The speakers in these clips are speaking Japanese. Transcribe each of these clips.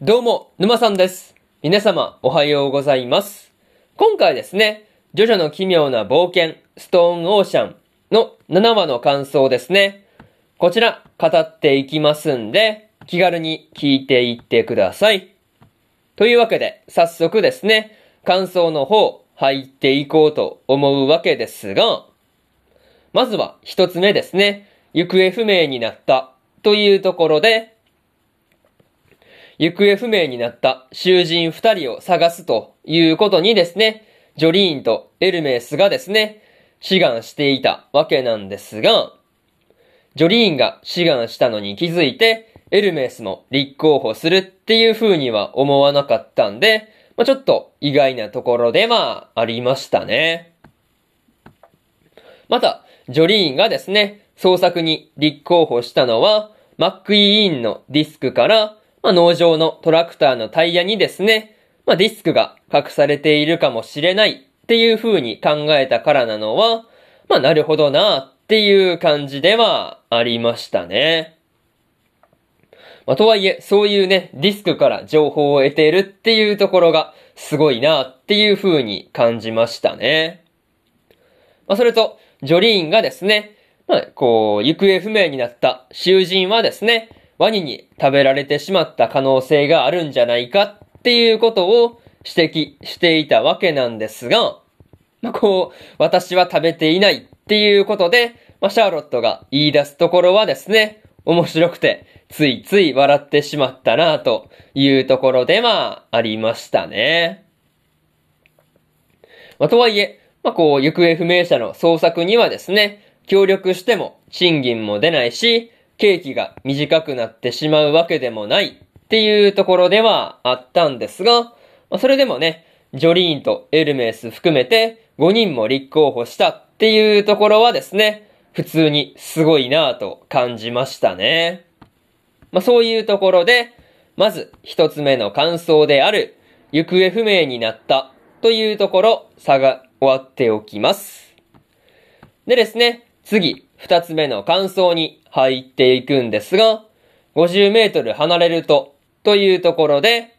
どうも、沼さんです。皆様、おはようございます。今回ですね、ジョジョの奇妙な冒険、ストーンオーシャンの7話の感想ですね。こちら、語っていきますんで、気軽に聞いていってください。というわけで、早速ですね、感想の方、入っていこうと思うわけですが、まずは一つ目ですね、行方不明になったというところで、行方不明になった囚人二人を探すということにですね、ジョリーンとエルメスがですね、志願していたわけなんですが、ジョリーンが志願したのに気づいて、エルメスも立候補するっていう風には思わなかったんで、まあ、ちょっと意外なところでまあ、りましたね。また、ジョリーンがですね、捜索に立候補したのは、マックイーンのディスクから、まあ、農場のトラクターのタイヤにですね、まあ、ディスクが隠されているかもしれないっていう風に考えたからなのは、まあ、なるほどなっていう感じではありましたね。まあ、とはいえ、そういうね、ディスクから情報を得ているっていうところがすごいなっていう風に感じましたね。まあ、それと、ジョリーンがですね、まあ、こう、行方不明になった囚人はですね、ワニに食べられてしまった可能性があるんじゃないかっていうことを指摘していたわけなんですが、まあ、こう、私は食べていないっていうことで、まあ、シャーロットが言い出すところはですね、面白くて、ついつい笑ってしまったなというところで、まあ、ありましたね。まあ、とはいえ、まあ、こう、行方不明者の捜索にはですね、協力しても賃金も出ないし、刑期が短くなってしまうわけでもないっていうところではあったんですが、まあ、それでもね、ジョリーンとエルメス含めて5人も立候補したっていうところはですね、普通にすごいなぁと感じましたね。まあ、そういうところで、まず一つ目の感想である、行方不明になったというところ、差が終わっておきます。でですね、次、二つ目の感想に入っていくんですが、50メートル離れると、というところで、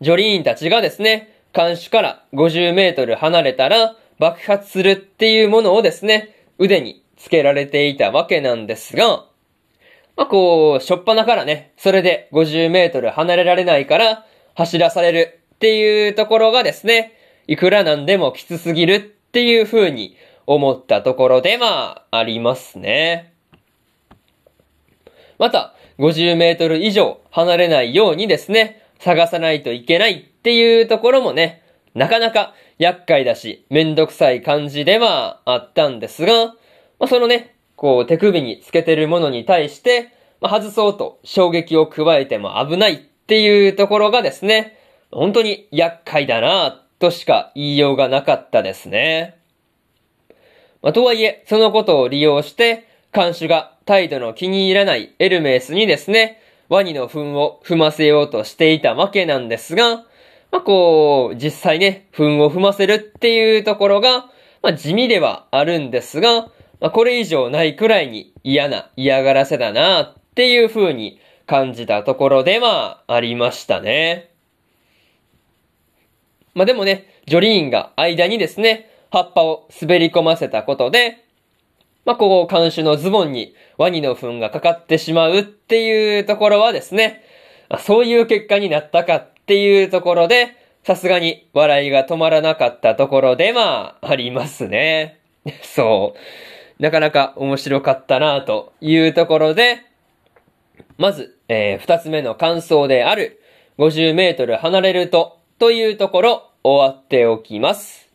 ジョリーンたちがですね、監視から50メートル離れたら爆発するっていうものをですね、腕につけられていたわけなんですが、まあ、こう、しょっぱなからね、それで50メートル離れられないから走らされるっていうところがですね、いくらなんでもきつすぎるっていう風に思ったところでまあ、ありますね。また、50メートル以上離れないようにですね、探さないといけないっていうところもね、なかなか厄介だし、めんどくさい感じではあったんですが、まあ、そのね、こう手首につけてるものに対して、まあ、外そうと衝撃を加えても危ないっていうところがですね、本当に厄介だなとしか言いようがなかったですね。まあ、とはいえ、そのことを利用して、監守が態度の気に入らないエルメスにですね、ワニの糞を踏ませようとしていたわけなんですが、まあ、こう、実際ね、糞を踏ませるっていうところが、まあ、地味ではあるんですが、まあ、これ以上ないくらいに嫌な嫌がらせだなっていう風に感じたところではありましたね。まあ、でもね、ジョリーンが間にですね、葉っぱを滑り込ませたことで、まあ、こう、監視のズボンにワニの糞がかかってしまうっていうところはですね、そういう結果になったかっていうところで、さすがに笑いが止まらなかったところで、まあ、ありますね。そう。なかなか面白かったなというところで、まず、えー、二つ目の感想である、50メートル離れると、というところ、終わっておきます。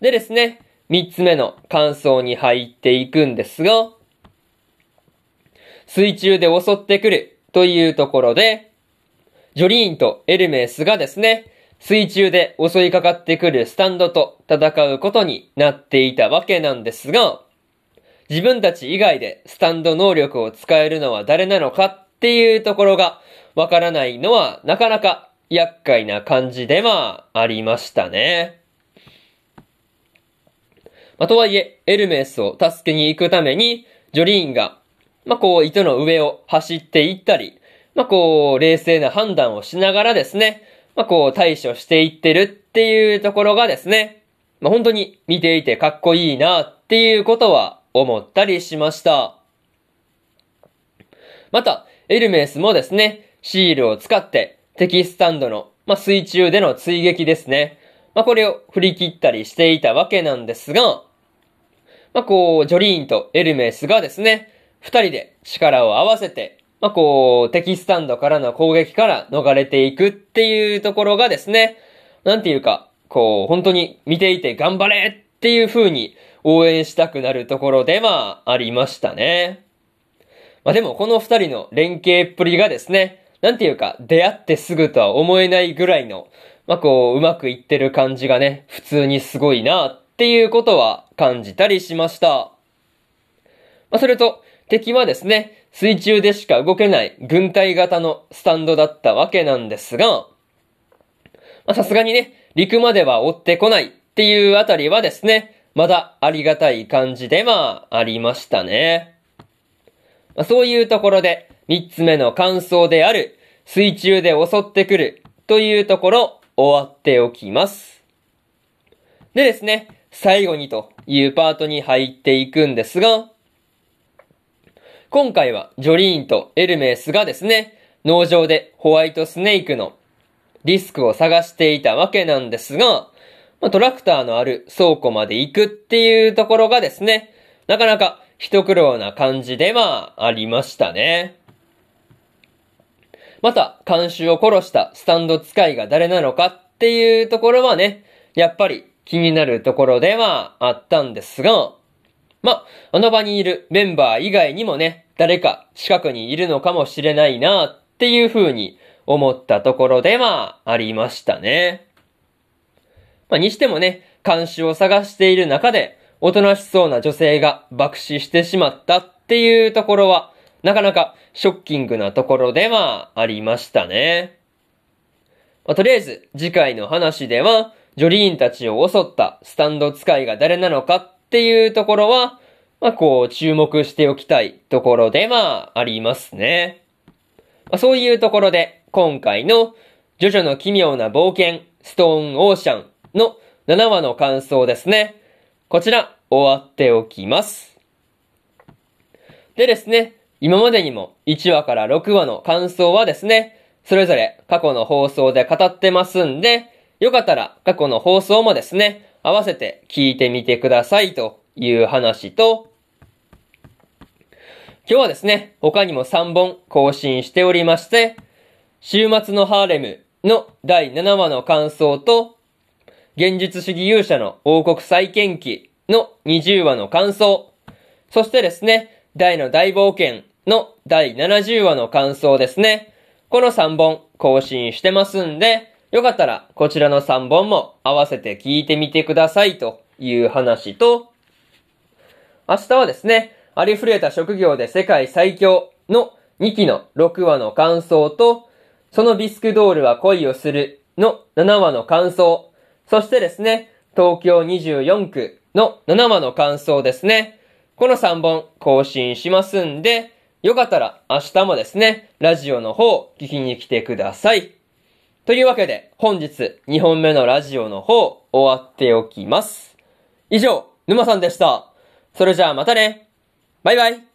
でですね、三つ目の感想に入っていくんですが、水中で襲ってくるというところで、ジョリーンとエルメスがですね、水中で襲いかかってくるスタンドと戦うことになっていたわけなんですが、自分たち以外でスタンド能力を使えるのは誰なのかっていうところがわからないのはなかなか厄介な感じではありましたね。まあ、とはいえ、エルメスを助けに行くために、ジョリーンが、まあ、こう、糸の上を走っていったり、まあ、こう、冷静な判断をしながらですね、まあ、こう、対処していってるっていうところがですね、まあ、本当に見ていてかっこいいなっていうことは思ったりしました。また、エルメスもですね、シールを使って敵スタンドの、まあ、水中での追撃ですね。まあ、これを振り切ったりしていたわけなんですが、まあ、こう、ジョリーンとエルメスがですね、二人で力を合わせて、まあ、こう、敵スタンドからの攻撃から逃れていくっていうところがですね、なんていうか、こう、本当に見ていて頑張れっていう風に応援したくなるところではありましたね。まあ、でもこの二人の連携っぷりがですね、なんていうか、出会ってすぐとは思えないぐらいの、まあ、こう、うまくいってる感じがね、普通にすごいなっっていうことは感じたりしました。まあ、それと、敵はですね、水中でしか動けない軍隊型のスタンドだったわけなんですが、さすがにね、陸までは追ってこないっていうあたりはですね、まだありがたい感じではありましたね。まあ、そういうところで、三つ目の感想である、水中で襲ってくるというところ、終わっておきます。でですね、最後にというパートに入っていくんですが、今回はジョリーンとエルメスがですね、農場でホワイトスネークのディスクを探していたわけなんですが、まあ、トラクターのある倉庫まで行くっていうところがですね、なかなか一苦労な感じではありましたね。また、監修を殺したスタンド使いが誰なのかっていうところはね、やっぱり気になるところではあったんですが、ま、あの場にいるメンバー以外にもね、誰か近くにいるのかもしれないなっていう風に思ったところではありましたね。まあ、にしてもね、監視を探している中で、おとなしそうな女性が爆死してしまったっていうところは、なかなかショッキングなところではありましたね。まあ、とりあえず、次回の話では、ジョリーンたちを襲ったスタンド使いが誰なのかっていうところは、まあ、こう、注目しておきたいところではありますね。まあ、そういうところで、今回の、ジョジョの奇妙な冒険、ストーンオーシャンの7話の感想ですね。こちら、終わっておきます。でですね、今までにも1話から6話の感想はですね、それぞれ過去の放送で語ってますんで、よかったら過去の放送もですね、合わせて聞いてみてくださいという話と、今日はですね、他にも3本更新しておりまして、週末のハーレムの第7話の感想と、現実主義勇者の王国再建記の20話の感想、そしてですね、大の大冒険の第70話の感想ですね。この3本更新してますんで、よかったらこちらの3本も合わせて聞いてみてくださいという話と、明日はですね、ありふれた職業で世界最強の2期の6話の感想と、そのビスクドールは恋をするの7話の感想、そしてですね、東京24区の7話の感想ですね。この3本更新しますんで、よかったら明日もですね、ラジオの方聞きに来てください。というわけで、本日2本目のラジオの方、終わっておきます。以上、沼さんでした。それじゃあまたね。バイバイ。